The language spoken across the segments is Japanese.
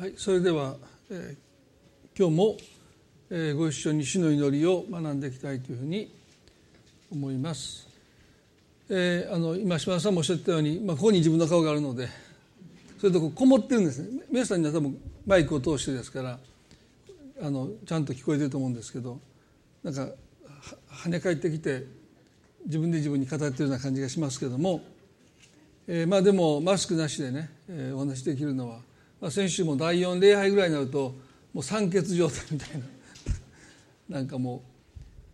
はい、それでは、えー、今日も、えー、ご一緒に主の祈りを学んでいきたいというふうに思います。えー、あの今島田さんもおっしゃったように、まあ、ここに自分の顔があるのでそれとこもってるんですね皆さんには多分マイクを通してですからあのちゃんと聞こえてると思うんですけどなんか跳ね返ってきて自分で自分に語ってるような感じがしますけども、えー、まあでもマスクなしでね、えー、お話できるのはまあ、先週も第4礼拝ぐらいになるともう酸欠状態みたいな なんかも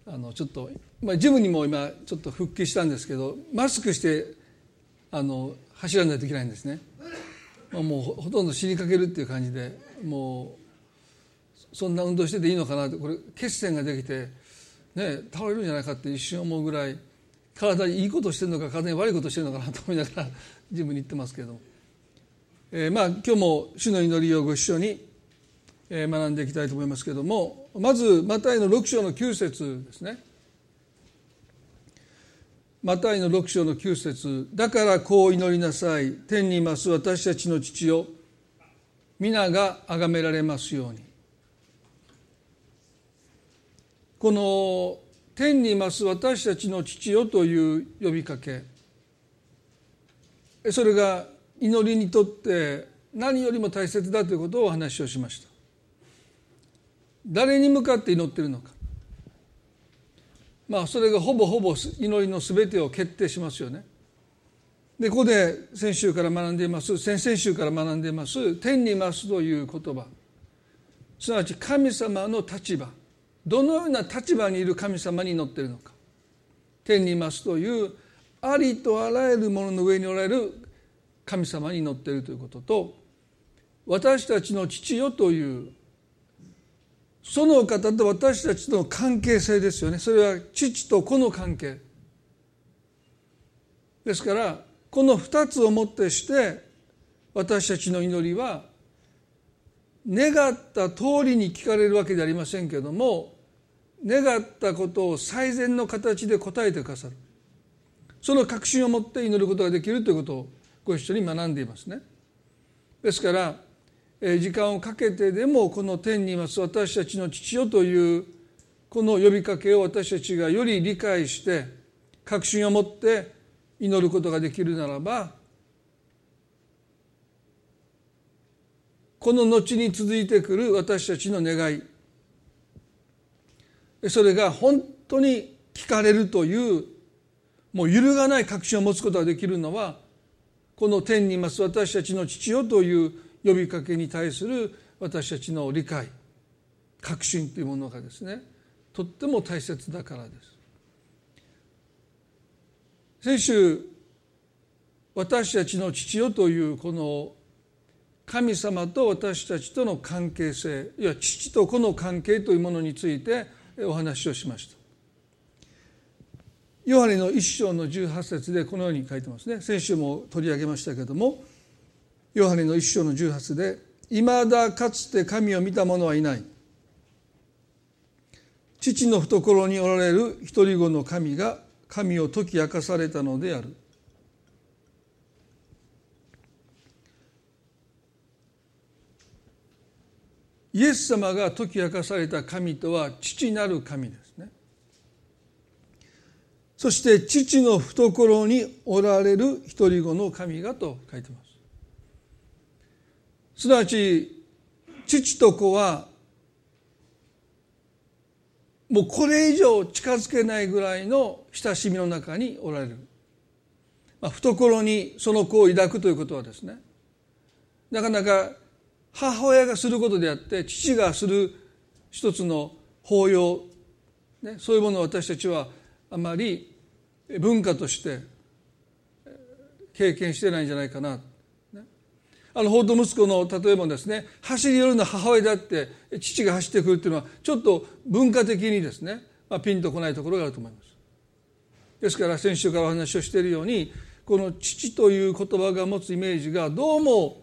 うあのちょっと、まあ、ジムにも今ちょっと復帰したんですけどマスクしてあの走らないといけないんですね、まあ、もうほとんど死にかけるっていう感じでもうそんな運動してていいのかなってこれ血栓ができて、ね、倒れるんじゃないかって一瞬思うぐらい体にいいことしてるのか体に悪いことしてるのかなと思いながらジムに行ってますけども。えー、まあ今日も主の祈りをご一緒に学んでいきたいと思いますけれどもまずマタイの6章の9節ですね。マタイの6章の9節。だからこう祈りなさい。天にいます私たちの父よ。皆が崇められますように。この天にいます私たちの父よという呼びかけ。それが祈りにとって何よりも大切だということをお話をしました。誰に向かって祈ってるのか。まあそれがほぼほぼ祈りの全てを決定しますよね。でここで先週から学んでいます。先々週から学んでいます。天にいますという言葉。すなわち神様の立場。どのような立場にいる神様に祈ってるのか。天にいますというありとあらゆるものの上におられる神様に乗っているということと私たちの父よというその方と私たちとの関係性ですよね。それは父と子の関係。ですからこの2つをもってして私たちの祈りは願った通りに聞かれるわけではありませんけれども願ったことを最善の形で答えてくださる。その確信を持って祈ることができるということをご一緒に学んでいますね。ですから時間をかけてでもこの天にいます私たちの父よというこの呼びかけを私たちがより理解して確信を持って祈ることができるならばこの後に続いてくる私たちの願いそれが本当に聞かれるというもう揺るがない確信を持つことができるのはこの天にいます私たちの父よという呼びかけに対する私たちの理解確信というものがですねとっても大切だからです。先週私たちの父よというこの神様と私たちとの関係性いや父と子の関係というものについてお話をしました。ヨハネの一章の18節でこのように書いてますね。先週も取り上げましたけれどもヨハネの一章の18で「いまだかつて神を見た者はいない」「父の懐におられる独り子の神が神を解き明かされたのである」イエス様が解き明かされた神とは父なる神ですね。そして父の懐におられる独り子の神がと書いてます。すなわち父と子はもうこれ以上近づけないぐらいの親しみの中におられる、まあ、懐にその子を抱くということはですね。なかなか母親がすることであって父がする一つの法要、ね、そういうものを私たちはあまり文化として経験してないんじゃないかな。あの法と息子の例えばですね走り寄るの母親であって父が走ってくるっていうのはちょっと文化的にですね、まあ、ピンとこないところがあると思います。ですから先週からお話をしているようにこの父という言葉が持つイメージがどうも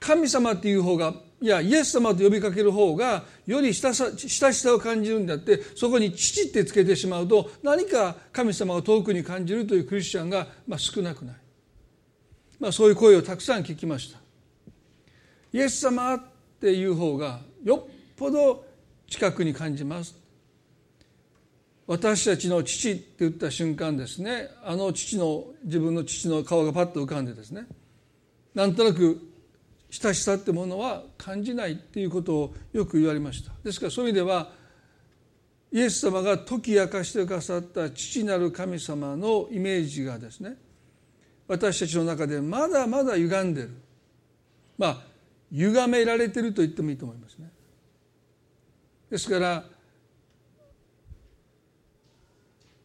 神様っていう方がいやイエス様と呼びかける方がより親しさを感じるんだってそこに父ってつけてしまうと何か神様が遠くに感じるというクリスチャンがまあ少なくない、まあ、そういう声をたくさん聞きました。イエス様っていう方がよっぽど近くに感じます。私たちの父って言った瞬間ですね。あの父の自分の父の顔がパッと浮かんでですね。なんとなく親しさってものは感じないっていうことをよく言われました。ですからそういう意味ではイエス様が解き明かしてくださった父なる神様のイメージがですね私たちの中でまだまだ歪んでる。まあ歪められてると言ってもいいと思いますね。ですから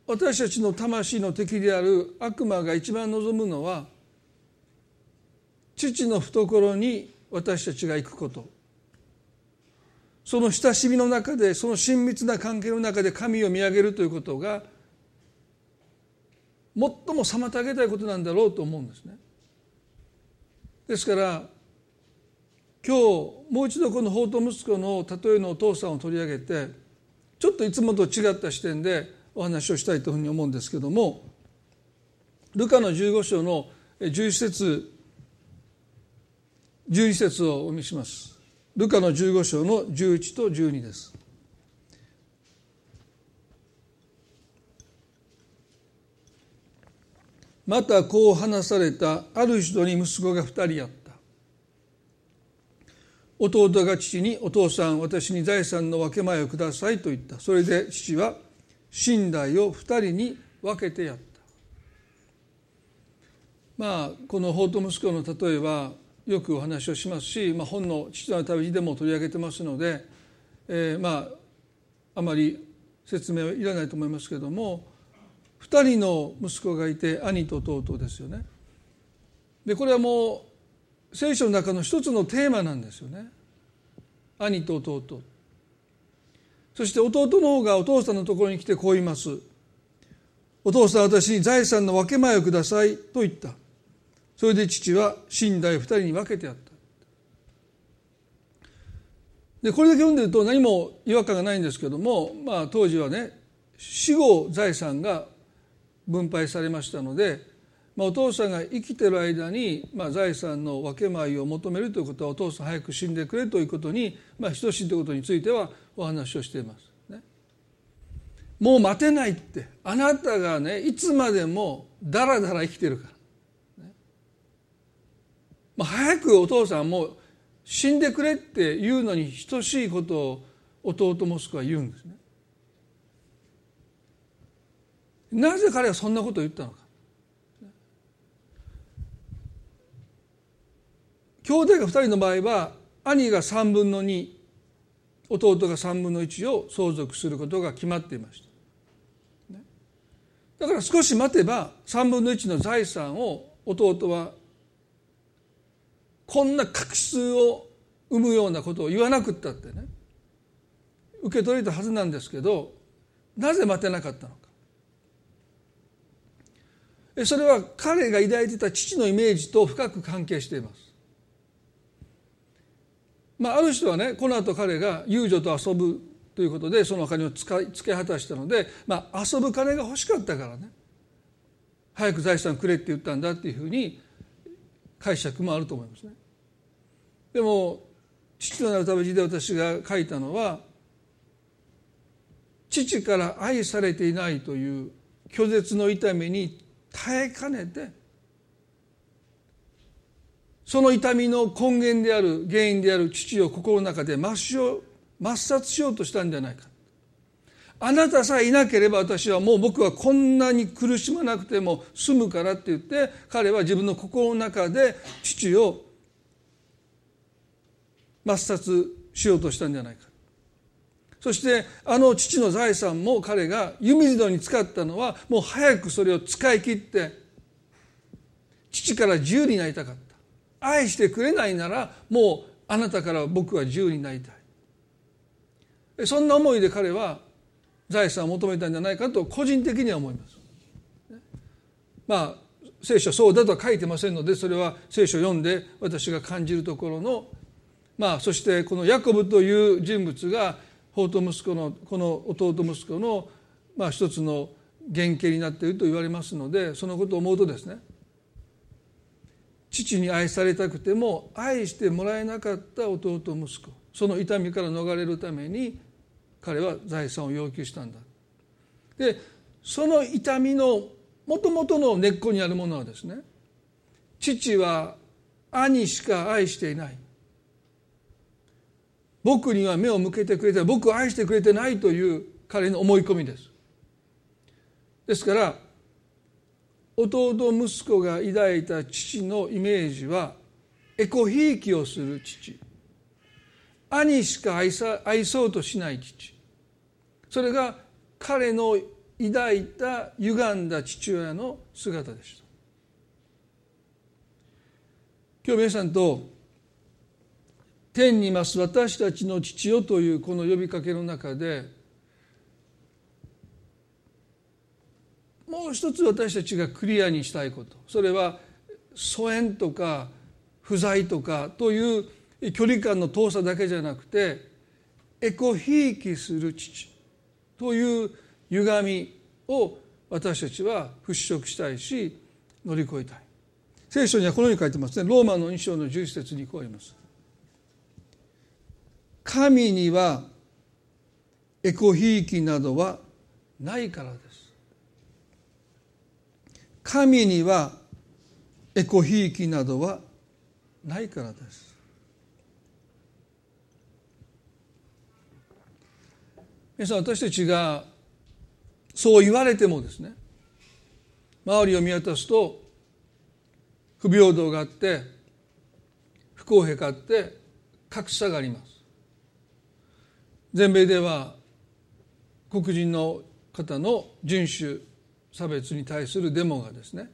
私たちの魂の敵である悪魔が一番望むのは父の懐に私たちが行くことその親しみの中でその親密な関係の中で神を見上げるということが最も妨げたいことなんだろうと思うんですね。ですから今日もう一度この法と息子の例えのお父さんを取り上げてちょっといつもと違った視点でお話をしたいというふうに思うんですけどもルカの15章の11節12節をお見せします。ルカの15章の11と12です。またこう話されたある人に息子が二人あった。弟が父に「お父さん私に財産の分け前をください」と言った。それで父は寝台を二人に分けてやった。まあこの法と息子の例えはよくお話をしますし、まあ、本の父の旅でも取り上げてますので、えー、まああまり説明はいらないと思いますけれども2人の息子がいて兄と弟ですよね。でこれはもう聖書の中の一つのテーマなんですよね。兄と弟。そして弟の方がお父さんのところに来てこう言います。お父さん私に財産の分け前をくださいと言った。それで父は寝台二人に分けてやった。でこれだけ読んでると何も違和感がないんですけども、まあ、当時はね死後財産が分配されましたので、まあ、お父さんが生きてる間に、まあ、財産の分け前を求めるということはお父さん早く死んでくれということに、まあ、等しいということについてはお話をしています。ね、もう待てないってあなたがねいつまでもだらだら生きてるから、まあ、早くお父さんも死んでくれって言うのに等しいことを弟息子は言うんですね。なぜ彼はそんなことを言ったのか。兄弟が2人の場合は兄が3分の2弟が3分の1を相続することが決まっていました。だから少し待てば3分の1の財産を弟はこんな確執を生むようなことを言わなくったってね受け取れたはずなんですけどなぜ待てなかったのかそれは彼が抱いてた父のイメージと深く関係しています。まあ、ある人はねこの後彼が遊女と遊ぶということでそのお金を使い付け果たしたので、まあ、遊ぶ金が欲しかったからね早く財産くれって言ったんだっていうふうに解釈もあると思いますね。でも父のなる旅で私が書いたのは父から愛されていないという拒絶の痛みに耐えかねてその痛みの根源である原因である父を心の中で抹消抹殺しようとしたんじゃないか。あなたさえいなければ私はもう僕はこんなに苦しまなくても済むからって言って彼は自分の心の中で父を抹殺しようとしたんじゃないか。そしてあの父の財産も彼が湯水戸に使ったのはもう早くそれを使い切って父から自由になりたかった。愛してくれないならもうあなたから僕は自由になりたい。そんな思いで彼は財産を求めたんじゃないかと個人的には思います。まあ聖書そうだとは書いてませんのでそれは聖書を読んで私が感じるところのまあそしてこのヤコブという人物が法と息子のこの弟息子のまあ一つの原型になっていると言われますのでそのことを思うとですね父に愛されたくても愛してもらえなかった弟息子その痛みから逃れるために彼は財産を要求したんだ。でその痛みのもともとの根っこにあるものはですね父は兄しか愛していない。僕には目を向けてくれて僕を愛してくれてないという彼の思い込みです。ですから弟息子が抱いた父のイメージはエコひいきをする父。兄しか愛さ愛そうとしない父。それが彼の抱いた歪んだ父親の姿でした。今日皆さんと天にいます私たちの父よというこの呼びかけの中でもう一つ私たちがクリアにしたいこと。それは疎遠とか不在とかという距離感の遠さだけじゃなくてエコひいきする父。という歪みを私たちは払拭したいし乗り越えたい。聖書にはこのように書いてますね。ローマの2章の11節にこう言います。神にはエコひいきなどはないからです。神にはエコひいきなどはないからです。皆さん私たちがそう言われてもですね周りを見渡すと不平等があって不公平があって格差があります。全米では黒人の方の人種差別に対するデモがですね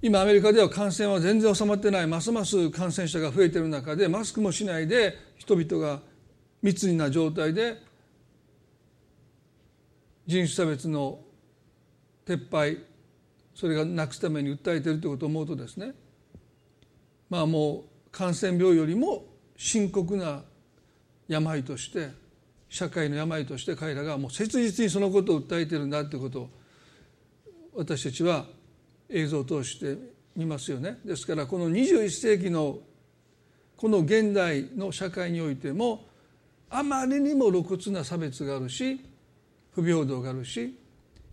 今アメリカでは感染は全然収まってないますます感染者が増えてる中でマスクもしないで人々が密にな状態で人種差別の撤廃それがなくすために訴えているということを思うとですねまあもう感染病よりも深刻な病として社会の病として彼らがもう切実にそのことを訴えてるんだということを私たちは映像を通して見ますよね。ですからこの21世紀のこの現代の社会においてもあまりにも露骨な差別があるし不平等があるし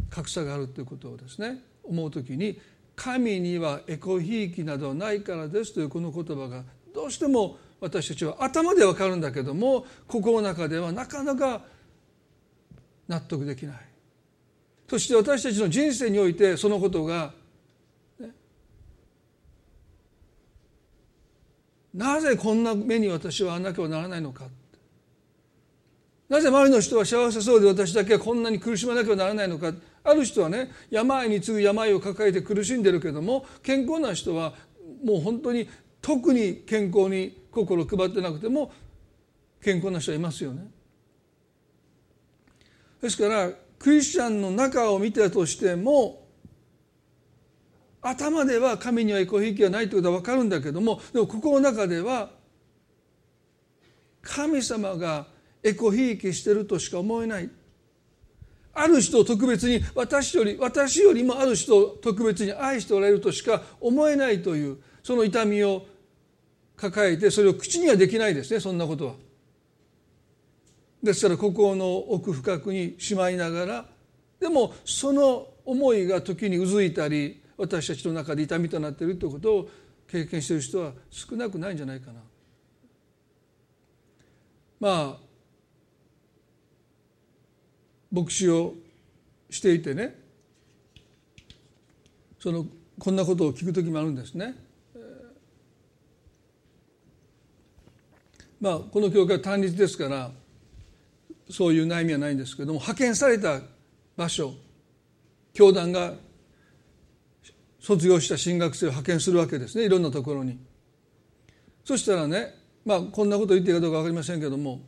格差があるということをですね思う時に神にはエコひいきなどないからですというこの言葉がどうしても私たちは頭でわかるんだけども心の中ではなかなか納得できない。そして私たちの人生においてそのことが、ね、なぜこんな目に私はあんなきゃならないのか。なぜ周りの人は幸せそうで私だけはこんなに苦しまなきゃならないのか。ある人はね病に次ぐ病を抱えて苦しんでるけども健康な人はもう本当に特に健康に心配ってなくても健康な人はいますよね。ですからクリスチャンの中を見たとしても頭では神にはエコひいきはないということは分かるんだけどもでも心の中では神様がエコひいきしてるとしか思えないある人を特別に私より私よりもある人を特別に愛しておられるとしか思えないというその痛みを抱えてそれを口にはできないですねそんなことは。ですから心の奥深くにしまいながらでもその思いが時にうずいたり私たちの中で痛みとなっているということを経験している人は少なくないんじゃないかな。まあ牧師をしていてねそのこんなことを聞く時もあるんですね。まあこの教会は単立ですからそういう悩みはないんですけども派遣された場所教団が卒業した進学生を派遣するわけですねいろんなところに。そしたらねまあこんなこと言っていいかどうか分かりませんけども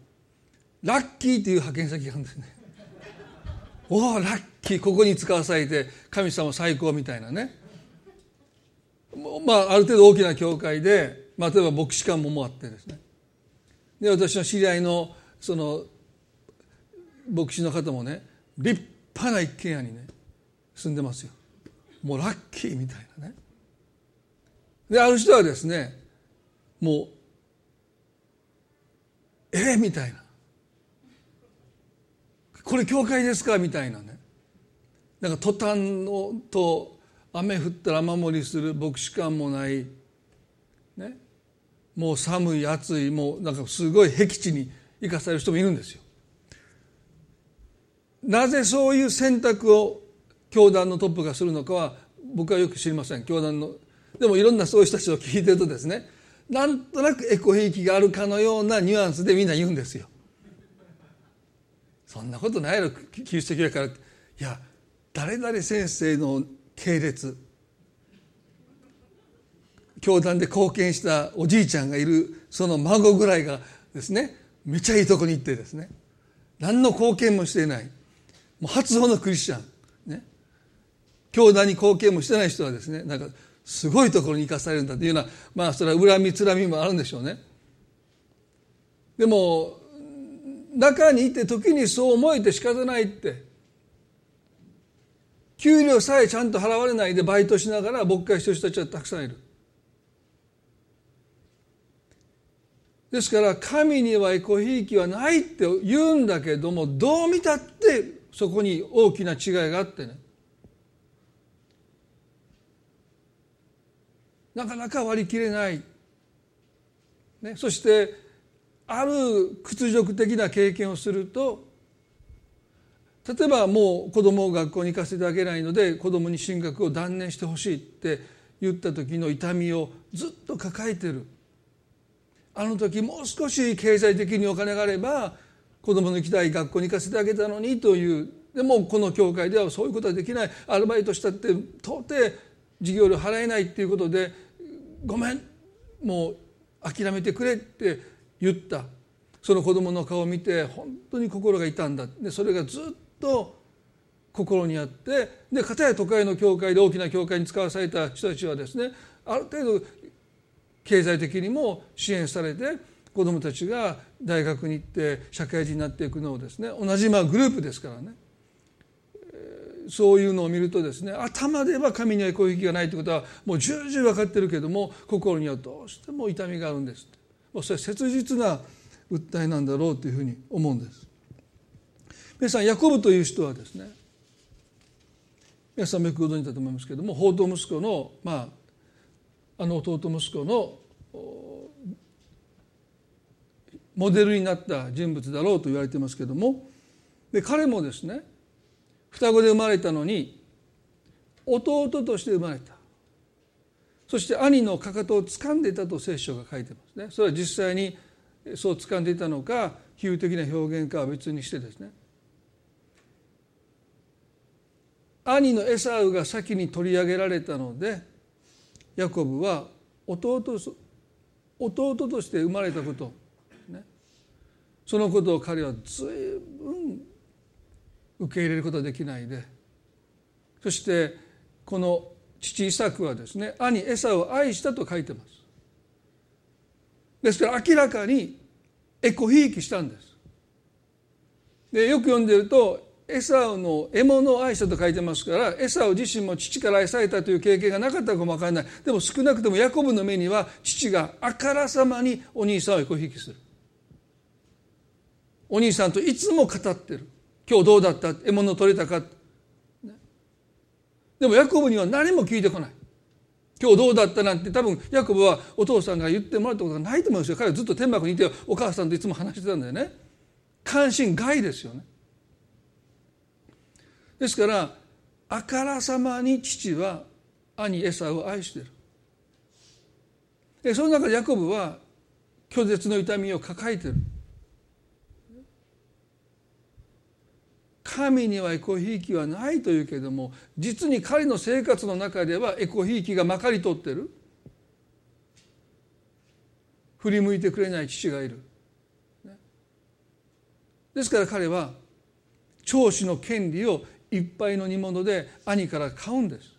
ラッキーっていう派遣先があるんですね。おおラッキーここに使わされて神様最高みたいなね。まあある程度大きな教会で、まあ、例えば牧師館ももあってですね。で私の知り合いのその牧師の方もね立派な一軒家にね住んでますよ。もうラッキーみたいなね。である人はですねもうええみたいな。これ教会ですかみたいなね。なんか途端のと雨降ったら雨漏りする牧師館もない。ね。もう寒い暑いもうなんかすごい僻地に行かされる人もいるんですよ。なぜそういう選択を教団のトップがするのかは僕はよく知りません教団のでもいろんなそういう人たちを聞いてるとですねなんとなくエコひいきがあるかのようなニュアンスでみんな言うんですよ。そんなことないやろキリスト教やからいや誰々先生の系列教団で貢献したおじいちゃんがいるその孫ぐらいがですねめちゃいいとこに行ってですね何の貢献もしていない。もう初歩のクリスチャン。ね。教団に貢献もしてない人はですねなんかすごいところに生かされるんだというようなまあそれは恨みつらみもあるんでしょうね。でも中にいて時にそう思えて仕方ないって給料さえちゃんと払われないでバイトしながら牧会してる人たちはたくさんいる。ですから神にはエコひいきはないって言うんだけどもどう見たってそこに大きな違いがあってね。なかなか割り切れない、ね、そしてある屈辱的な経験をすると例えばもう子供を学校に行かせてあげないので子供に進学を断念してほしいって言った時の痛みをずっと抱えてる。あの時もう少し経済的にお金があれば子供の行きたい学校に行かせてあげたのにというでもこの教会ではそういうことはできない。アルバイトしたって到底授業料払えないっていうことでごめん。もう諦めてくれって言った。その子供の顔を見て本当に心が痛んだ。でそれがずっと心にあって。で片や都会の教会で大きな教会に使わされた人たちはですねある程度経済的にも支援されて子どもたちが大学に行って社会人になっていくのをですね同じまあグループですからね。そういうのを見るとですね頭では神には攻撃がないということはもう重々分かってるけども心にはどうしても痛みがあるんです。もうそれは切実な訴えなんだろうというふうに思うんです。皆さんヤコブという人はですね皆さんもよくご存知だと思いますけども法と息子のまああの弟息子のモデルになった人物だろうと言われてますけどもで彼もですね双子で生まれたのに弟として生まれた。そして兄のかかとを掴んでいたと聖書が書いてますね。それは実際にそう掴んでいたのか比喩的な表現かは別にしてですね。兄のエサウが先に取り上げられたのでヤコブは弟弟として生まれたこと、ね、そのことを彼は随分受け入れることができないで。そしてこの父イサクはですね兄エサを愛したと書いてます。ですから明らかにエコひいきしたんです。でよく読んでるとエサウの獲物を愛したと書いてますからエサウ自身も父から愛されたという経験がなかったかも分からない。でも少なくともヤコブの目には父があからさまにお兄さんをエコひきする。お兄さんといつも語ってる。今日どうだった？獲物取れたか、でもヤコブには何も聞いてこない。今日どうだった？なんて多分ヤコブはお父さんが言ってもらったことがないと思うんですよ。彼はずっと天幕にいてお母さんといつも話してたんだよね。関心外ですよね。ですからあからさまに父は兄エサを愛しているその中でヤコブは拒絶の痛みを抱えている。神にはエコひいきはないというけれども実に彼の生活の中ではエコひいきがまかり通ってる。振り向いてくれない父がいる。ですから彼は長子の権利をいっぱいの煮物で兄から買うんです。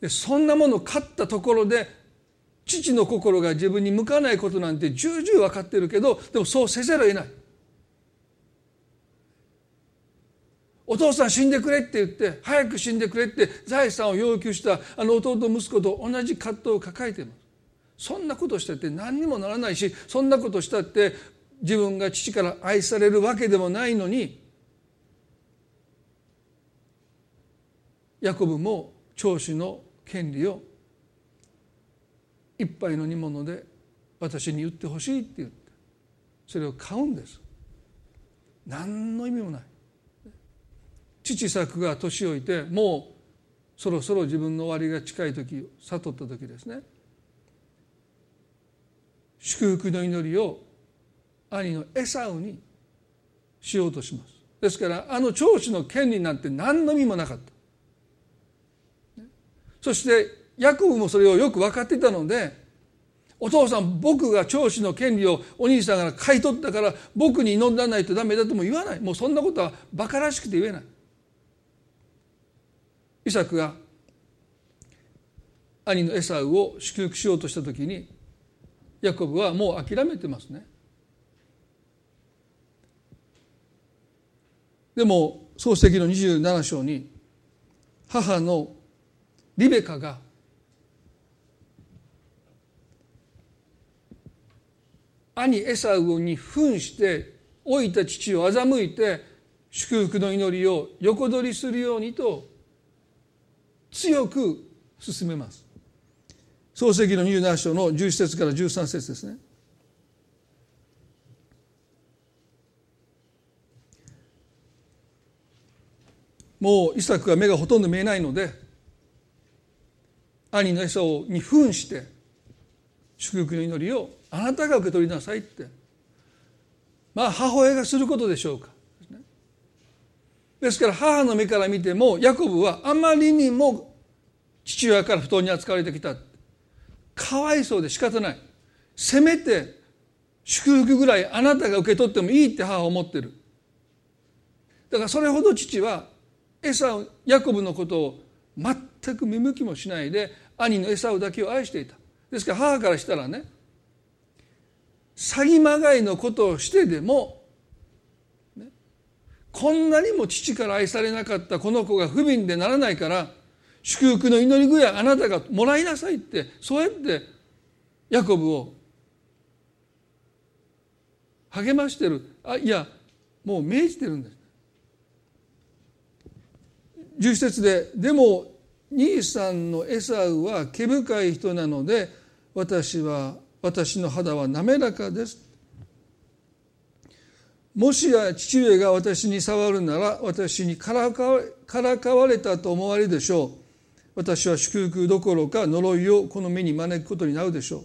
でそんなものを買ったところで父の心が自分に向かないことなんて重々分かってるけどでもそうせざるを得ない。弟父さん死んでくれって言って早く死んでくれって財産を要求したあの弟息子と同じ葛藤を抱えています。そんなことしたって何にもならないしそんなことしたって自分が父から愛されるわけでもないのにヤコブも長子の権利を一杯の煮物で私に言ってほしいって言って。それを買うんです。何の意味もない。父作が年老いてもうそろそろ自分の終わりが近い時悟った時ですね。祝福の祈りを兄のエサウにしようとします。ですからあの長子の権利なんて何の意味もなかった。そしてヤコブもそれをよく分かっていたのでお父さん僕が長子の権利をお兄さんが買い取ったから僕に祈らないとダメだとも言わない。もうそんなことは馬鹿らしくて言えない。イサクが兄のエサウを祝福しようとした時にヤコブはもう諦めてますね。でも漱石の27章に母のリベカが兄エサウに扮して老いた父を欺いて祝福の祈りを横取りするようにと強く進めます。創世記の27章の11節から13節ですね。もうイサクは目がほとんど見えないので兄のエサオに扮して祝福の祈りをあなたが受け取りなさいって。まあ母親がすることでしょうか。ですから母の目から見てもヤコブはあまりにも父親から不当に扱われてきたかわいそうで仕方ない。せめて祝福ぐらいあなたが受け取ってもいいって母は思ってる。だからそれほど父はエサヤコブのことを全全く見向きもしないで兄のエサウだけを愛していた。ですから母からしたらね詐欺まがいのことをしてでも、ね、こんなにも父から愛されなかったこの子が不憫でならないから祝福の祈りぐらいあなたがもらいなさいってそうやってヤコブを励ましてる。あいやもう命じてるんです。十節ででも兄さんのエサウは毛深い人なので私は私の肌は滑らかです。もしや父上が私に触るなら私にからかわれたと思われるでしょう。私は祝福どころか呪いをこの目に招くことになるでしょう。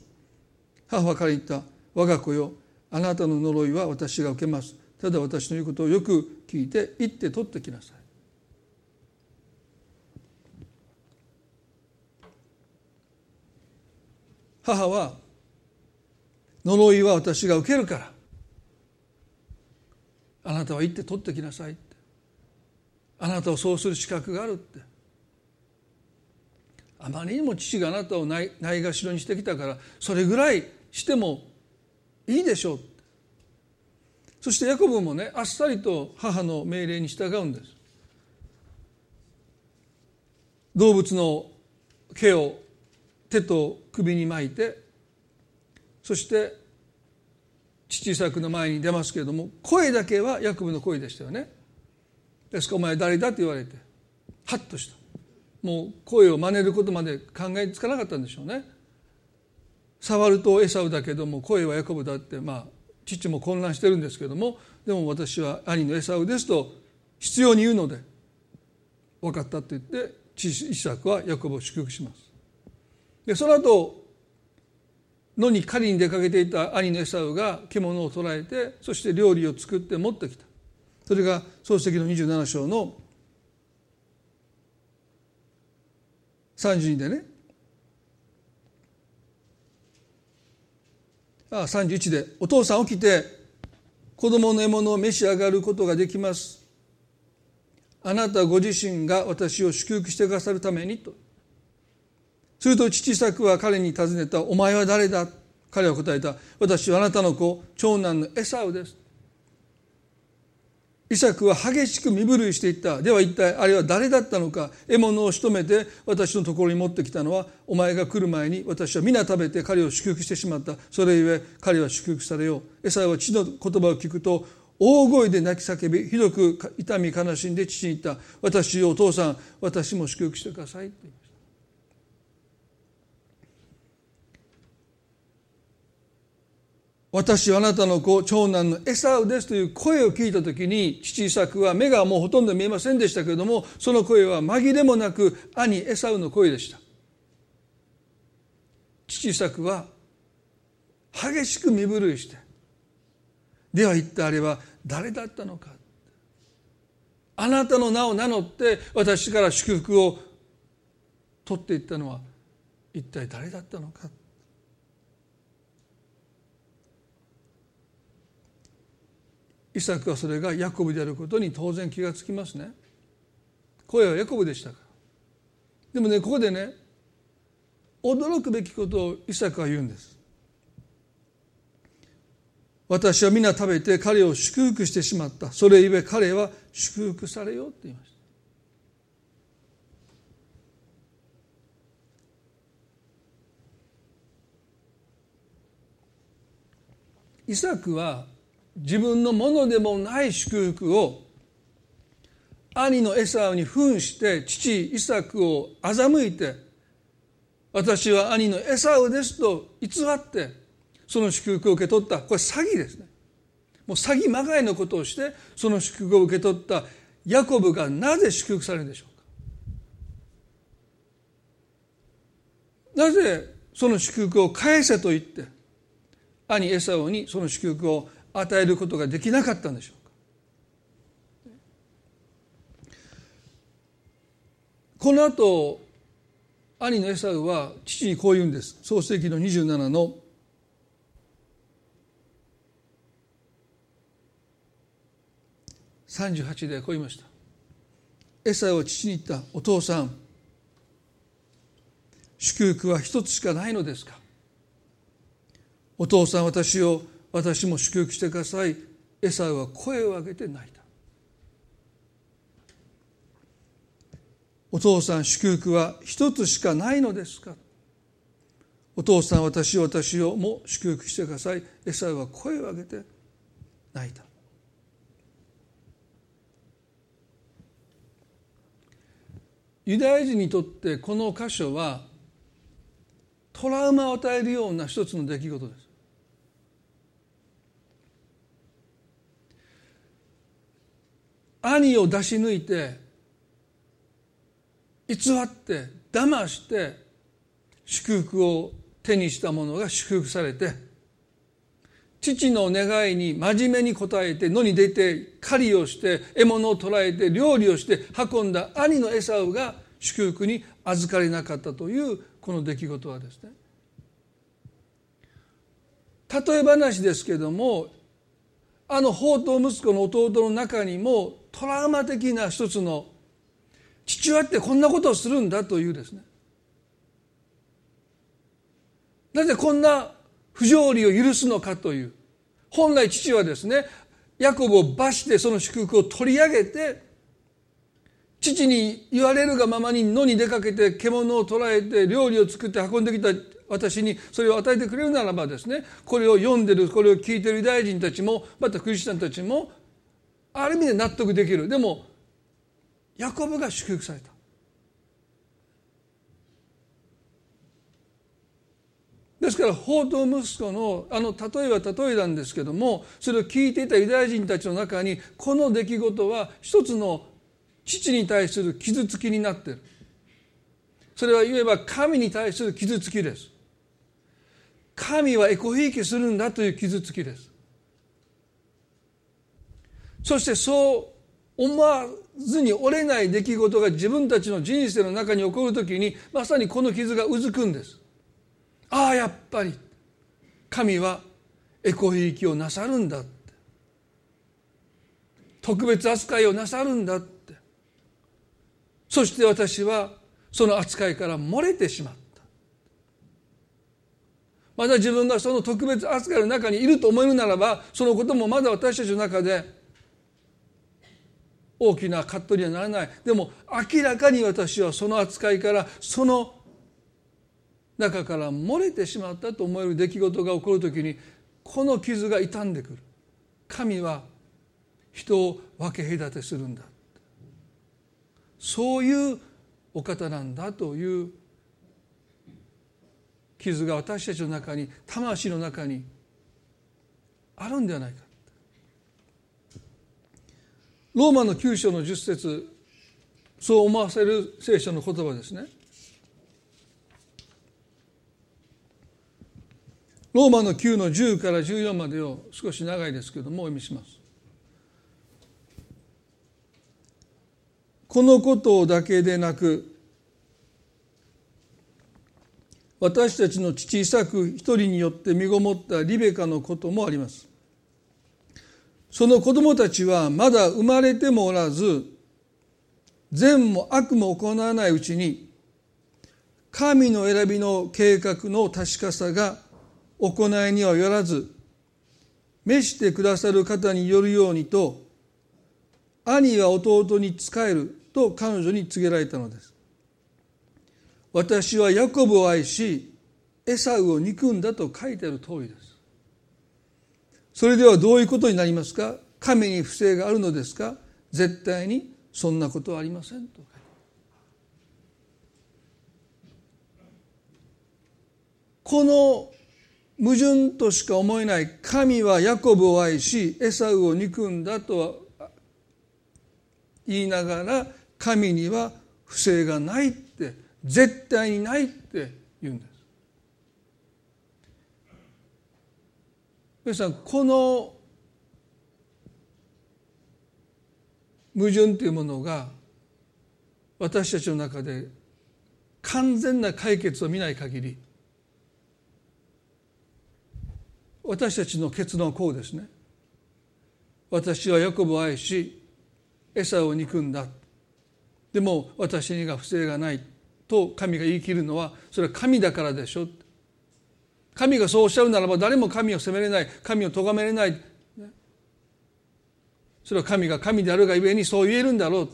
母は彼に言った我が子よあなたの呪いは私が受けます。ただ私の言うことをよく聞いて行って取ってきなさい。母は呪いは私が受けるから。あなたは行って取ってきなさいって。あなたをそうする資格があるって。あまりにも父があなたをないないがしろにしてきたからそれぐらいしてもいいでしょうそしてヤコブもねあっさりと母の命令に従うんです。動物の毛を手と首に巻いてそして父イサクの前に出ますけれども声だけはヤコブの声でしたよね。ですからお前誰だって言われてハッとした。もう声を真似ることまで考えつかなかったんでしょうね。触るとエサウだけども声はヤコブだってまあ父も混乱してるんですけどもでも私は兄のエサウですと必要に言うので分かったって言って父イサクはヤコブを祝福します。でその後野に狩りに出かけていた兄のエサウが獣を捕らえてそして料理を作って持ってきた。それが漱石の27章の32でね。あ31で「お父さん起きて子供の獲物を召し上がることができます」「あなたご自身が私を祝福してくださるために」と。すると父作は彼に尋ねた「お前は誰だ?」彼は答えた「私はあなたの子長男のエサウです」イサクは激しく身震いしていった。では一体あれは誰だったのか？獲物を仕留めて私のところに持ってきたのはお前が来る前に私は皆食べて彼を祝福してしまった。それゆえ彼は祝福されよう。エサは父の言葉を聞くと大声で泣き叫びひどく痛み悲しんで父に言った。私をお父さん私も祝福してくださいと言いました私はあなたの子長男のエサウですという声を聞いた時に父イサクは目がもうほとんど見えませんでしたけれどもその声は紛れもなく兄エサウの声でした。父イサクは激しく身震いしてでは一体あれは誰だったのか。あなたの名を名乗って私から祝福を取っていったのは一体誰だったのか。イサクはそれがヤコブであることに当然気がつきますね。声はヤコブでしたから。でもねここでね驚くべきことをイサクは言うんです。私は皆食べて彼を祝福してしまった。それゆえ彼は祝福されようって言いました。イサクは自分のものでもない祝福を兄のエサウに扮して父イサクを欺いて私は兄のエサウですと偽ってその祝福を受け取った。これ詐欺ですね。もう詐欺まがいのことをしてその祝福を受け取った。ヤコブがなぜ祝福されるんでしょうか。なぜその祝福を返せと言って兄エサウにその祝福を与えることができなかったんでしょうか？この後兄のエサウは父にこう言うんです。創世紀の27の38でこう言いました。エサウは父に言ったお父さん祝福は一つしかないのですか？お父さん私を私も祝福してください。エサウは声を上げて泣いた。お父さん祝福は一つしかないのですか？お父さん私を私をも祝福してください。エサウは声を上げて泣いた。ユダヤ人にとってこの箇所はトラウマを与えるような一つの出来事です。兄を出し抜いて偽って騙して祝福を手にした者が祝福されて父の願いに真面目に応えて野に出て狩りをして獲物を捕らえて料理をして運んだ兄のエサウが祝福に預かれなかったというこの出来事はですね。例え話ですけどもあの宝刀息子の弟の中にもトラウマ的な一つの父親ってこんなことをするんだというですね。なぜこんな不条理を許すのかという。本来父はですねヤコブを罰してその祝福を取り上げて父に言われるがままに野に出かけて獣を捕らえて料理を作って運んできた私にそれを与えてくれるならばですねこれを読んでるこれを聞いてるユダヤ人たちもまたクリスチャンたちもある意味で納得できる。でもヤコブが祝福された。ですから宝刀息子のあの例えは例えなんですけどもそれを聞いていたユダヤ人たちの中にこの出来事は一つの父に対する傷つきになってる。それは言えば神に対する傷つきです。神はエコひいきするんだという傷つきです。そしてそう思わずに折れない出来事が自分たちの人生の中に起こる時にまさにこの傷がうずくんです。ああやっぱり神はエコひいきをなさるんだって。特別扱いをなさるんだって。そして私はその扱いから漏れてしまった。まだ自分がその特別扱いの中にいると思えるならばそのこともまだ私たちの中で大きな葛藤にはならない。でも明らかに私はその扱いからその中から漏れてしまったと思える出来事が起こる時にこの傷が傷んでくる。神は人を分け隔てするんだ。そういうお方なんだという傷が私たちの中に魂の中にあるんではないかローマの9章の10節そう思わせる聖書の言葉ですねローマの9の10から14までを少し長いですけれどもお読みします。このことだけでなく私たちの父イサク一人によって身ごもったリベカのこともあります。その子供たちはまだ生まれてもおらず善も悪も行わないうちに神の選びの計画の確かさが行いにはよらず召してくださる方によるようにと兄は弟に仕えると彼女に告げられたのです私はヤコブを愛しエサウを憎んだと書いてある通りです。それではどういうことになりますか？神に不正があるのですか？絶対にそんなことはありませんとこの矛盾としか思えない神はヤコブを愛しエサウを憎んだとは言いながら神には不正がない絶対にないって言うんです。皆さんこの矛盾というものが私たちの中で完全な解決を見ない限り私たちの結論はこうですね。私はヤコブを愛しエサを憎んだ。でも私にが不正がない。と神が言い切るのはそれは神だからでしょ。神がそうおっしゃるならば誰も神を責めれない神を咎めれない。それは神が神であるがゆえにそう言えるんだろう。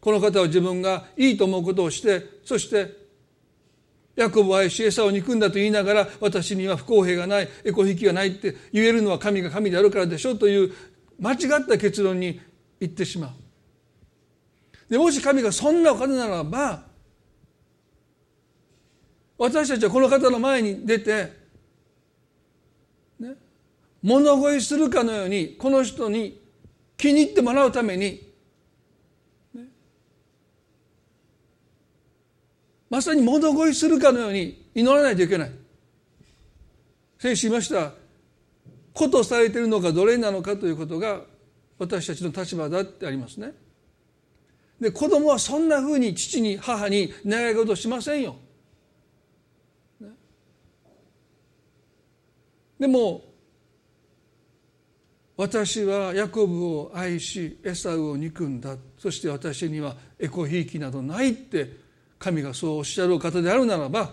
この方は自分がいいと思うことをしてそしてヤコブを愛し餌を憎んだと言いながら私には不公平がないエコ引きがないって言えるのは神が神であるからでしょという間違った結論に行ってしまう。でもし神がそんなお方ならば私たちはこの方の前に出て、ね、物乞いするかのようにこの人に気に入ってもらうためにまさに物乞いするかのように祈らないといけない。先週言いました。ことされているのか奴隷なのかということが私たちの立場だってありますね。で子供はそんなふうに父に母に願い事しませんよ。でも私はヤコブを愛しエサウを憎んだ。そして私にはエコひいきなどないって神がそうおっしゃる方であるならば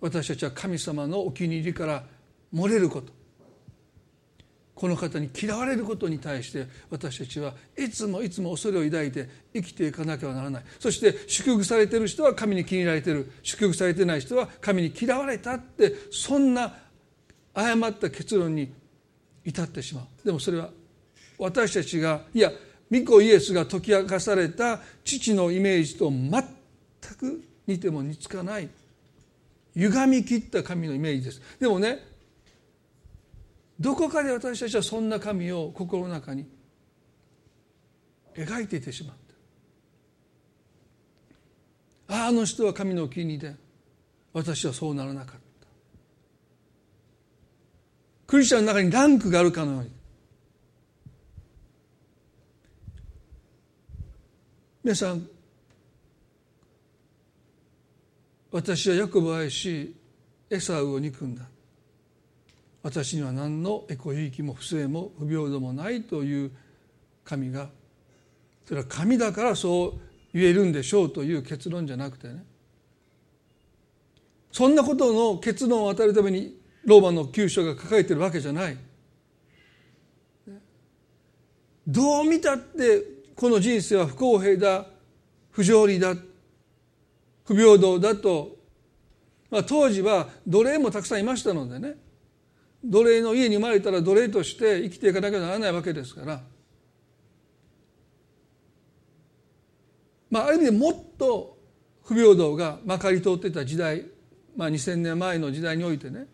私たちは神様のお気に入りから漏れること。この方に嫌われることに対して私たちはいつもいつも恐れを抱いて生きていかなければならない。そして祝福されてる人は神に気に入られてる。祝福されてない人は神に嫌われたってそんな誤った結論に至ってしまう。でもそれは私たちがいや御子イエスが解き明かされた父のイメージと全く似ても似つかない。歪みきった神のイメージです。でもねどこかで私たちはそんな神を心の中に描いていてしまった。ああの人は神のお気に入りで私はそうならなかった。クリスチャンの中にランクがあるかのように。皆さん私はヤコブを愛しエサウを憎んだ。私には何のエコひいきも不正も不平等もないという神がそれは神だからそう言えるんでしょうという結論じゃなくてね。そんなことの結論を与えるためにローマの九章が書かれてるわけじゃない。どう見たってこの人生は不公平だ不条理だ不平等だと、まあ、当時は奴隷もたくさんいましたのでね。奴隷の家に生まれたら奴隷として生きていかなきゃならないわけですからまあある意味でもっと不平等がまかり通ってた時代、まあ、2,000年前の時代においてね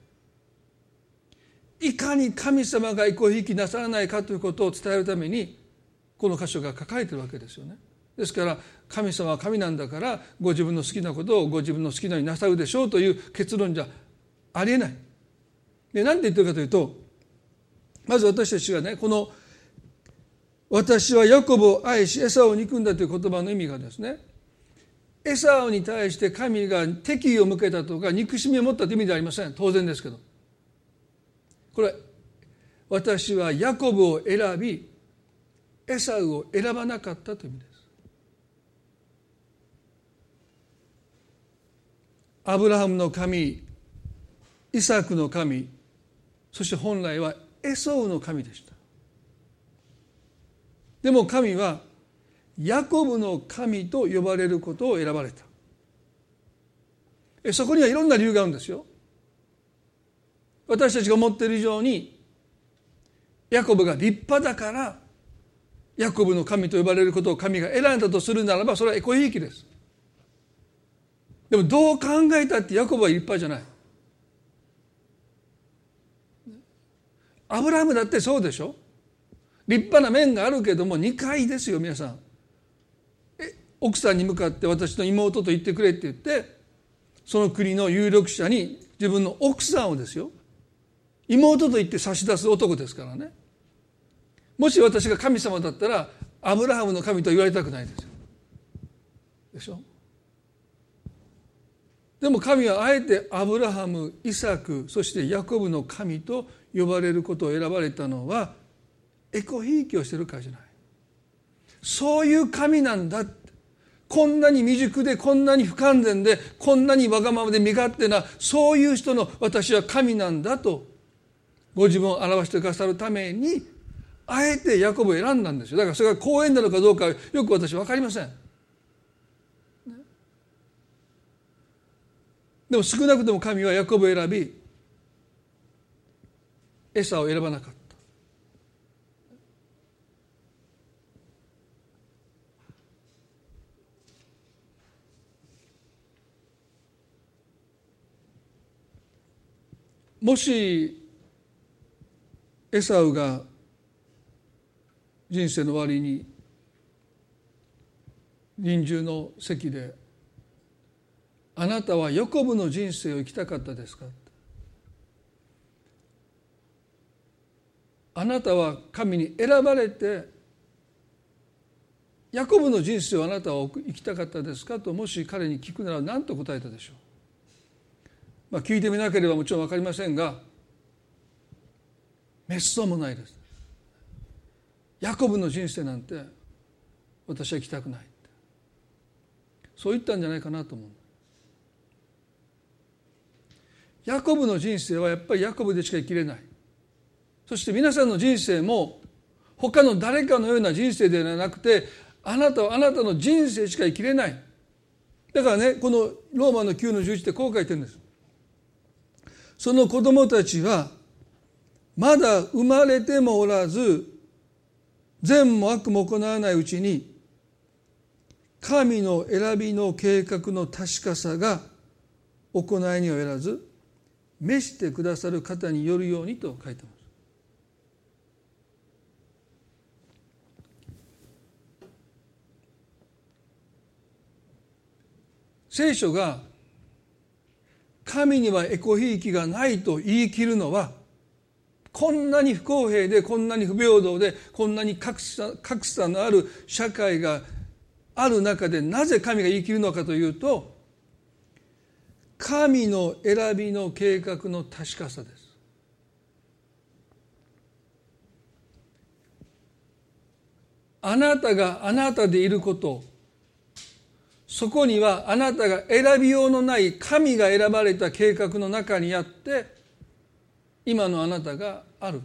いかに神様がこひきなさらないかということを伝えるためにこの箇所が書かれてるわけですよね。ですから神様は神なんだからご自分の好きなことをご自分の好きなようになさるでしょうという結論じゃありえない。で何て言ってるかというとまず私たちがねこの「私はヤコブを愛しエサを憎んだ」という言葉の意味がですねエサオに対して神が敵意を向けたとか憎しみを持ったという意味ではありません。当然ですけど。これ私はヤコブを選びエサウを選ばなかったという意味です。アブラハムの神イサクの神そして本来はエソウの神でした。でも神はヤコブの神と呼ばれることを選ばれた。そこにはいろんな理由があるんですよ。私たちが思っている以上にヤコブが立派だからヤコブの神と呼ばれることを神が選んだとするならばそれはエコひいきです。でもどう考えたってヤコブは立派じゃない。アブラハムだってそうでしょ？立派な面があるけども2回ですよ皆さん。え奥さんに向かって私の妹と言ってくれって言ってその国の有力者に自分の奥さんをですよ。妹と言って差し出す男ですからね。もし私が神様だったらアブラハムの神と言われたくないですよ。でしょ？でも神はあえてアブラハムイサクそしてヤコブの神と呼ばれることを選ばれたのはエコひいきをしてるからじゃない。そういう神なんだ。こんなに未熟でこんなに不完全でこんなにわがままで身勝手なそういう人の私は神なんだとご自分を表してくださるためにあえてヤコブを選んだんですよ。だからそれが公園なのかどうかよく私分かりません。でも少なくとも神はヤコブを選びエサを選ばなかったもしエサウが人生の終わりに臨終の席で「あなたはヨコブの人生を生きたかったですか?」あなたは神に選ばれてヤコブの人生をあなたは生きたかったですか？ともし彼に聞くなら何と答えたでしょう、まあ、聞いてみなければもちろん分かりませんが滅相もないです。ヤコブの人生なんて私は行きたくないそう言ったんじゃないかなと思う。ヤコブの人生はやっぱりヤコブでしか生きれない。そして皆さんの人生も他の誰かのような人生ではなくてあなたはあなたの人生しか生きれないだからねこのローマの9の11ってこう書いてるんですその子供たちはまだ生まれてもおらず善も悪も行わないうちに神の選びの計画の確かさが行いにはよらず召してくださる方によるようにと書いてます。聖書が神にはエコひいきがないと言い切るのはこんなに不公平でこんなに不平等でこんなに格差格差のある社会がある中でなぜ神が言い切るのかというと神の選びの計画の確かさです。あなたがあなたでいることそこにはあなたが選びようのない神が選ばれた計画の中にあって今のあなたがある。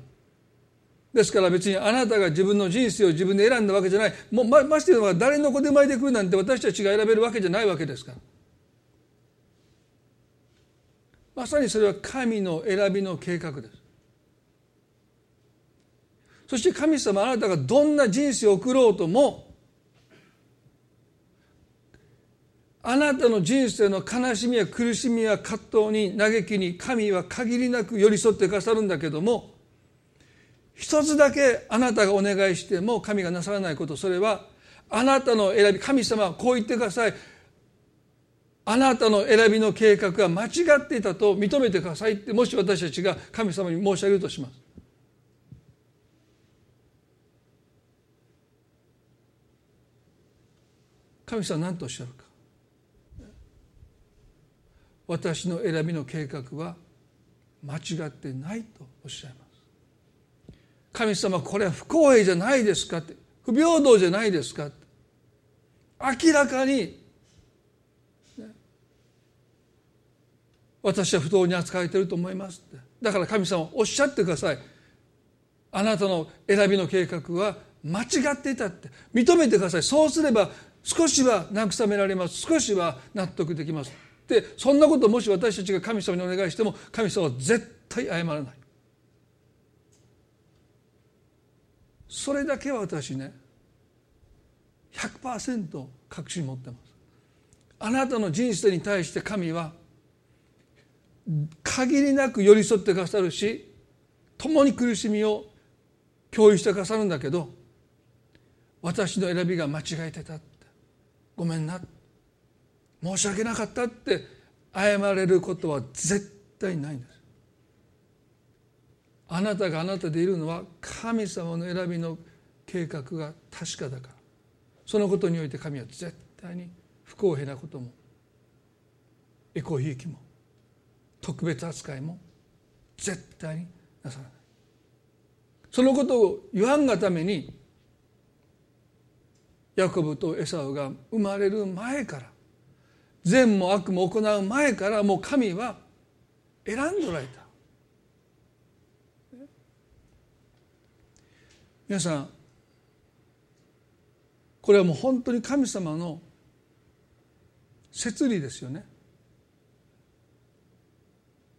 ですから別にあなたが自分の人生を自分で選んだわけじゃない。もうまましてや誰の子で生まれてくるなんて私たちが選べるわけじゃないわけですから。まさにそれは神の選びの計画です。そして神様あなたがどんな人生を送ろうともあなたの人生の悲しみや苦しみや葛藤に嘆きに神は限りなく寄り添ってくださるんだけども一つだけあなたがお願いしても神がなさらないことそれはあなたの選び神様はこう言ってください。あなたの選びの計画が間違っていたと認めてくださいってもし私たちが神様に申し上げるとします。神様は何とおっしゃるか。私の選びの計画は間違ってないとおっしゃいます。神様これは不公平じゃないですかって。不平等じゃないですかって。明らかに私は不当に扱われていると思いますって。だから神様おっしゃってください。あなたの選びの計画は間違っていたって。認めてください。そうすれば少しは慰められます。少しは納得できます。でそんなこともし私たちが神様にお願いしても神様は絶対謝らない。それだけは私ね100%確信持ってます。あなたの人生に対して神は限りなく寄り添ってくださるし共に苦しみを共有してくださるんだけど私の選びが間違えてたって。ごめんな。って申し訳なかったって謝れることは絶対ないんです。あなたがあなたでいるのは神様の選びの計画が確かだから。そのことにおいて神は絶対に不公平なこともエコひいきも特別扱いも絶対になさらない。そのことを言わんがためにヤコブとエサウが生まれる前から善も悪も行う前からもう神は選んでおられた。皆さんこれはもう本当に神様の摂理ですよね。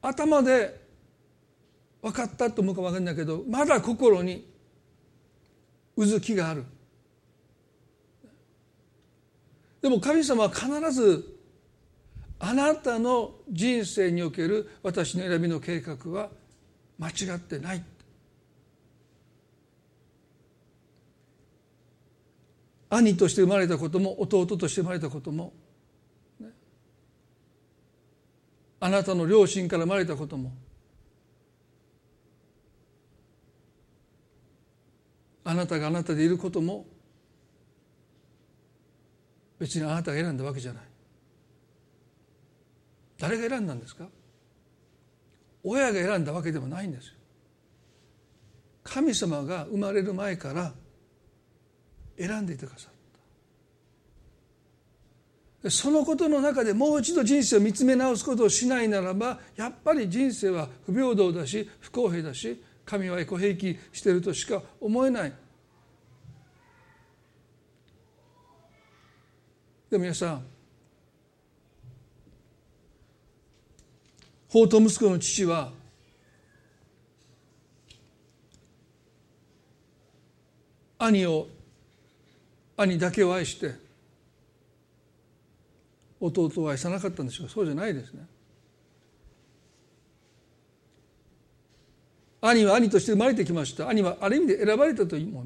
頭で分かったと思うか分かんないけどまだ心にうずきがある。でも神様は必ずあなたの人生における私の選びの計画は間違ってない。兄として生まれたことも弟として生まれたことも、ね、あなたの両親から生まれたこともあなたがあなたでいることも別にあなたが選んだわけじゃない。誰が選んだんですか？親が選んだわけでもないんですよ。神様が生まれる前から選んでいてくださった。そのことの中でもう一度人生を見つめ直すことをしないならばやっぱり人生は不平等だし不公平だし神はエコ兵器してるとしか思えない。でも皆さん法と息子の父は兄を兄だけを愛して弟を愛さなかったんでしょう。そうじゃないですね。兄は兄として生まれてきました。兄はある意味で選ばれたと思いま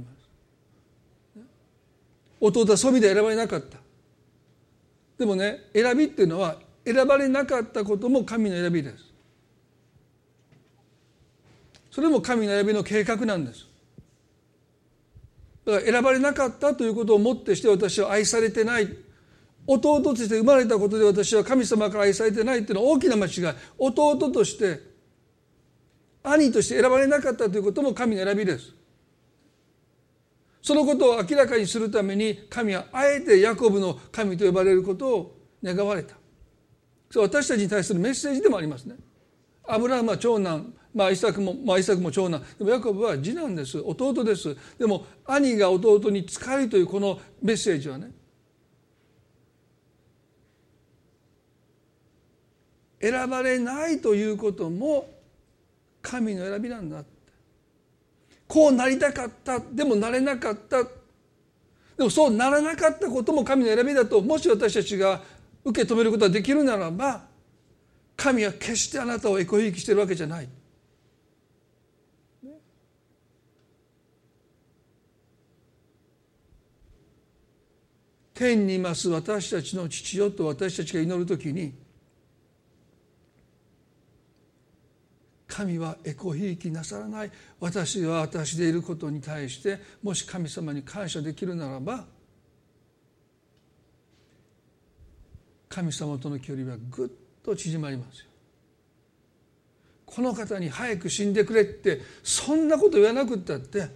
す。弟はそういう意味で選ばれなかった。でもね選びっていうのは選ばれなかったことも神の選びです。それも神の選びの計画なんです。だから選ばれなかったということをもってして私は愛されてない。弟として生まれたことで私は神様から愛されてないっていうのは大きな間違い。弟として兄として選ばれなかったということも神の選びです。そのことを明らかにするために神はあえてヤコブの神と呼ばれることを願われた。それ私たちに対するメッセージでもありますね。アブラハムは長男まあイサクも、まあ、イサクも長男。でもヤコブは次男です。弟です。でも兄が弟に仕えるというこのメッセージはね選ばれないということも神の選びなんだこうなりたかった。でもなれなかった。でもそうならなかったことも神の選びだともし私たちが受け止めることができるならば神は決してあなたをエコひいきしてるわけじゃない。天にいます私たちの父よと私たちが祈るときに神はエコひいきなさらない。私は私でいることに対してもし神様に感謝できるならば神様との距離はぐっと縮まりますよ。この方に早く死んでくれってそんなこと言わなくったって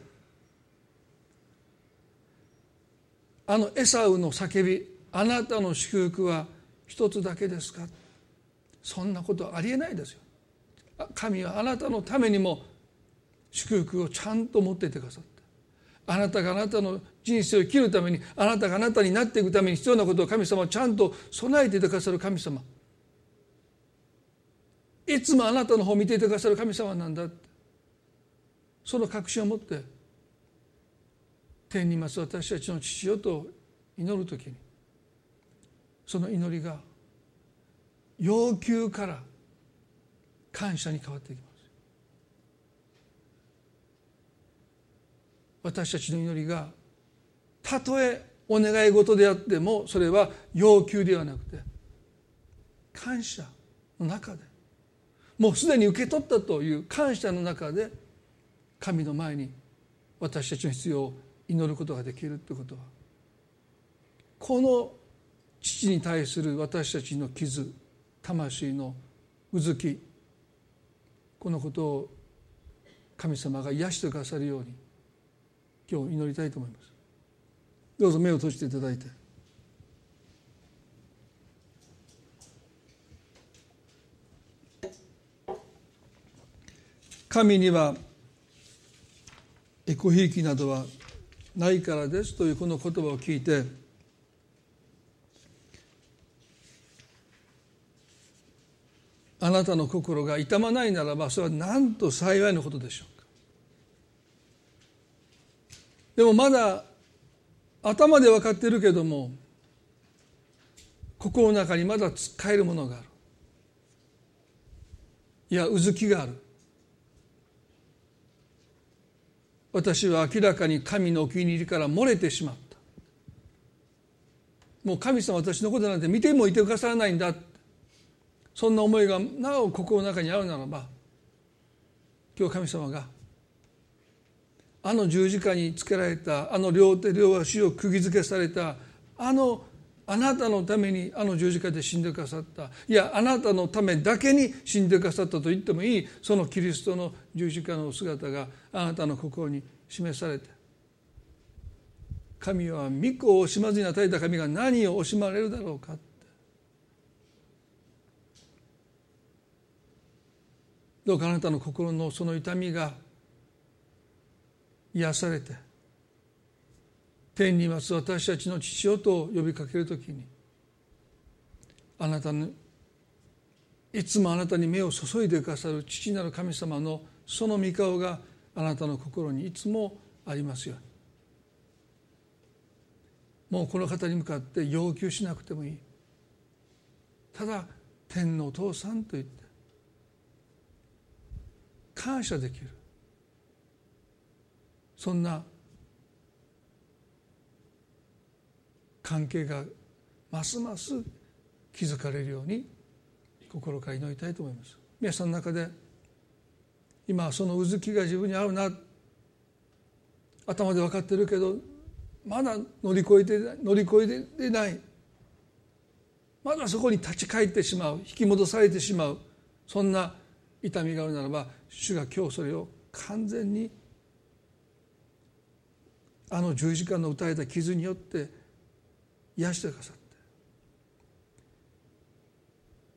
あのエサウの叫びあなたの祝福は一つだけですか？そんなことありえないですよ。神はあなたのためにも祝福をちゃんと持っていてくださったあなたがあなたの人生を生きるためにあなたがあなたになっていくために必要なことを神様はちゃんと備えていてくださる神様。いつもあなたの方を見ていてくださる神様なんだその確信を持って天にいます私たちの父よと祈る時にその祈りが要求から感謝に変わっていきます。私たちの祈りがたとえお願い事であってもそれは要求ではなくて感謝の中でもうすでに受け取ったという感謝の中で神の前に私たちの必要を祈ることができるということはこの父に対する私たちの傷魂のうずきこのことを神様が癒してくださるように今日祈りたいと思います。どうぞ目を閉じていただいて。神にはエコひいきなどはないからですというこの言葉を聞いてあなたの心が痛まないならばそれはなんと幸いのことでしょうか。でもまだ頭で分かってるけども心の中にまだつっかえるものがある。いやうずきがある。私は明らかに神のお気に入りから漏れてしまった。もう神様私のことなんて見てもいてくださらないんだ。そんな思いがなお心の中にあるならば今日神様があの十字架につけられたあの両手両足を釘付けされたあのあなたのためにあの十字架で死んでくださった。いやあなたのためだけに死んでくださったと言ってもいい。そのキリストの十字架の姿があなたの心に示されて。神は御子を惜しまずに与えた神が何を惜しまれるだろうかって。どうかあなたの心のその痛みが癒されて天にいます私たちの父よと呼びかけるときにあなたのいつもあなたに目を注いでくださる父なる神様のその御顔があなたの心にいつもありますように。もうこの方に向かって要求しなくてもいい。ただ天のお父さんと言って感謝できる。そんな関係がますます築かれるように心から祈りたいと思います。皆さんの中で今そのうずきが自分に合うな頭で分かってるけどまだ乗り越えて乗り越えてない。まだそこに立ち返ってしまう引き戻されてしまうそんな痛みがあるならば主が今日それを完全にあの十字架の打たれた傷によって癒してくださって。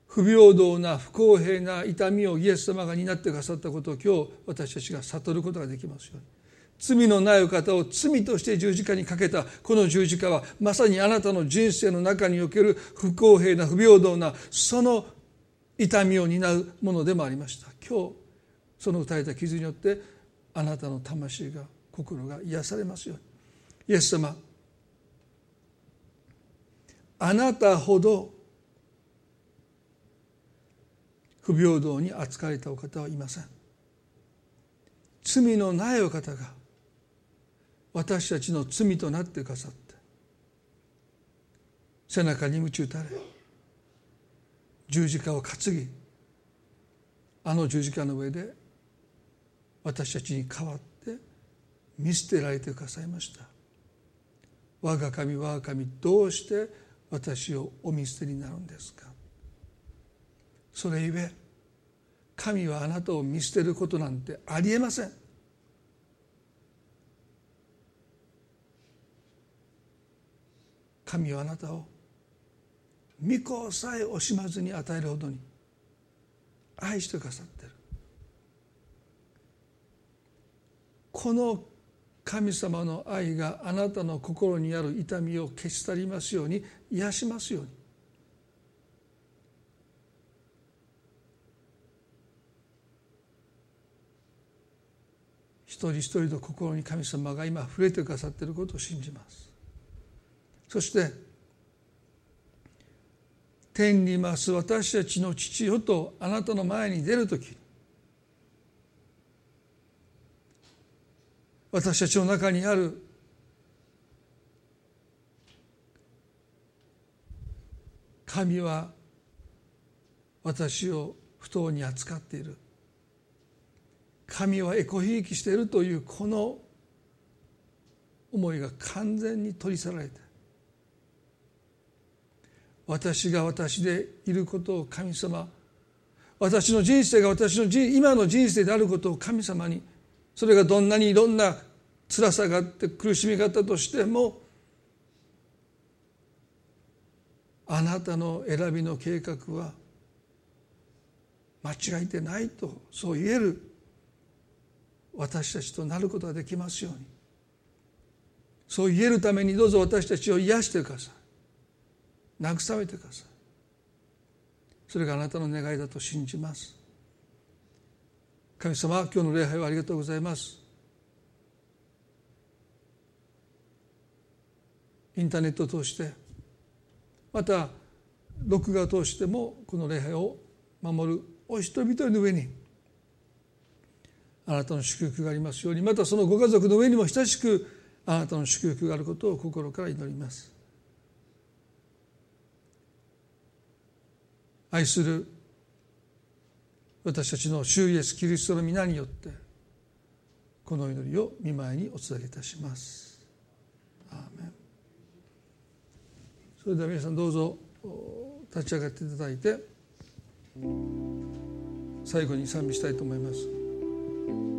不平等な不公平な痛みをイエス様が担ってくださったことを今日私たちが悟ることができますように。罪のない方を罪として十字架にかけたこの十字架はまさにあなたの人生の中における不公平な不平等なその痛みを担うものでもありました。今日その打たれた傷によってあなたの魂が心が癒されますように。イエス様あなたほど不平等に扱われたお方はいません。罪のないお方が私たちの罪となってくださって背中に鞭打たれ十字架を担ぎあの十字架の上で私たちに代わって見捨てられてくださいました。我が神我が神どうして私をお見捨てになるんですか？それゆえ神はあなたを見捨てることなんてありえません。神はあなたを御子さえ惜しまずに与えるほどに愛してくださってる。この神様の愛があなたの心にある痛みを消し去りますように癒しますように。一人一人の心に神様が今触れてくださっていることを信じます。そして天にいます私たちの父よとあなたの前に出る時私たちの中にある神は私を不当に扱っている。神はエコひいきしているというこの思いが完全に取り去られて私が私でいることを神様私の人生が私の今の人生であることを神様にそれがどんなにいろんな辛さがあって苦しみがあったとしてもあなたの選びの計画は間違えてないとそう言える私たちとなることができますように。そう言えるためにどうぞ私たちを癒してください。慰めてください。それがあなたの願いだと信じます。神様今日の礼拝をありがとうございます。インターネットを通してまた録画を通してもこの礼拝を守るお一人一人の上にあなたの祝福がありますようにまたそのご家族の上にも親しくあなたの祝福があることを心から祈ります。愛する私たちの主イエスキリストの皆によってこの祈りを見舞いにお伝えいたします。それでは皆さんどうぞ立ち上がっていただいて最後に賛美したいと思います。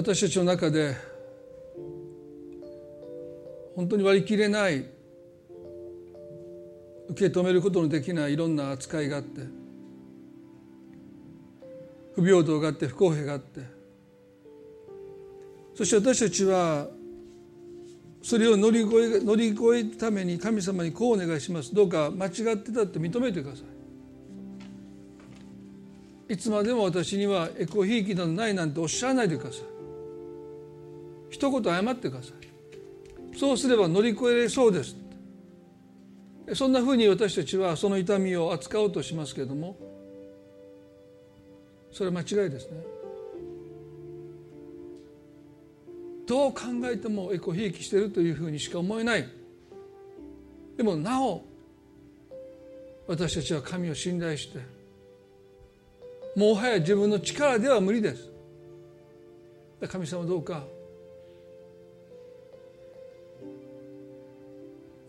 私たちの中で本当に割り切れない受け止めることのできないいろんな扱いがあって不平等があって不公平があってそして私たちはそれを乗り越え乗り越えるために神様にこうお願いします。どうか間違ってたって認めてください。いつまでも私にはエコひいきなどないなんておっしゃらないでください。一言謝ってください。そうすれば乗り越えれそうです。そんなふうに私たちはその痛みを扱おうとしますけれどもそれは間違いですね。どう考えてもエコひいきしているというふうにしか思えない。でもなお私たちは神を信頼してもはや自分の力では無理です。神様どうか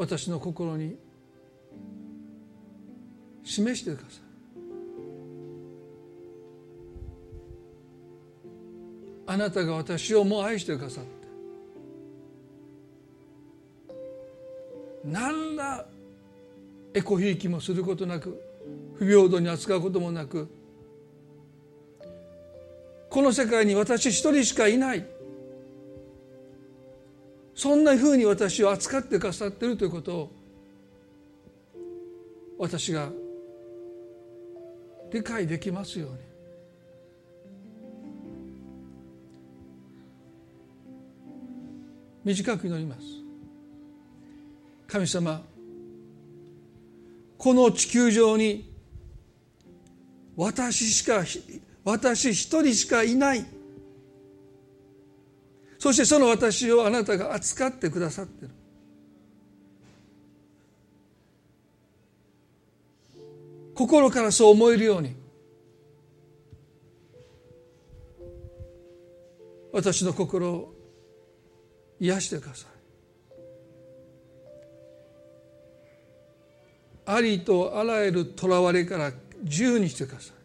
私の心に示してください。あなたが私をもう愛してくださって何らエコひいきもすることなく不平等に扱うこともなくこの世界に私一人しかいない。そんなふうに私を扱ってくださっているということを私が理解できますように。短く祈ります。神様この地球上に私しか私一人しかいない。そしてその私をあなたが扱ってくださってる。心からそう思えるように私の心を癒してください。ありとあらゆるとらわれから自由にしてください。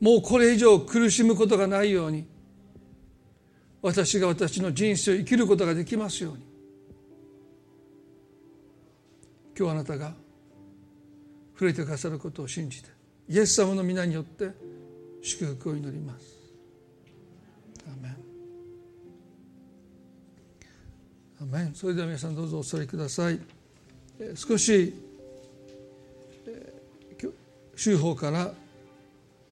もうこれ以上苦しむことがないように私が私の人生を生きることができますように。今日あなたが触れてくださることを信じてイエス様の皆によって祝福を祈ります。アメン。それでは皆さんどうぞお座りください。少し週報から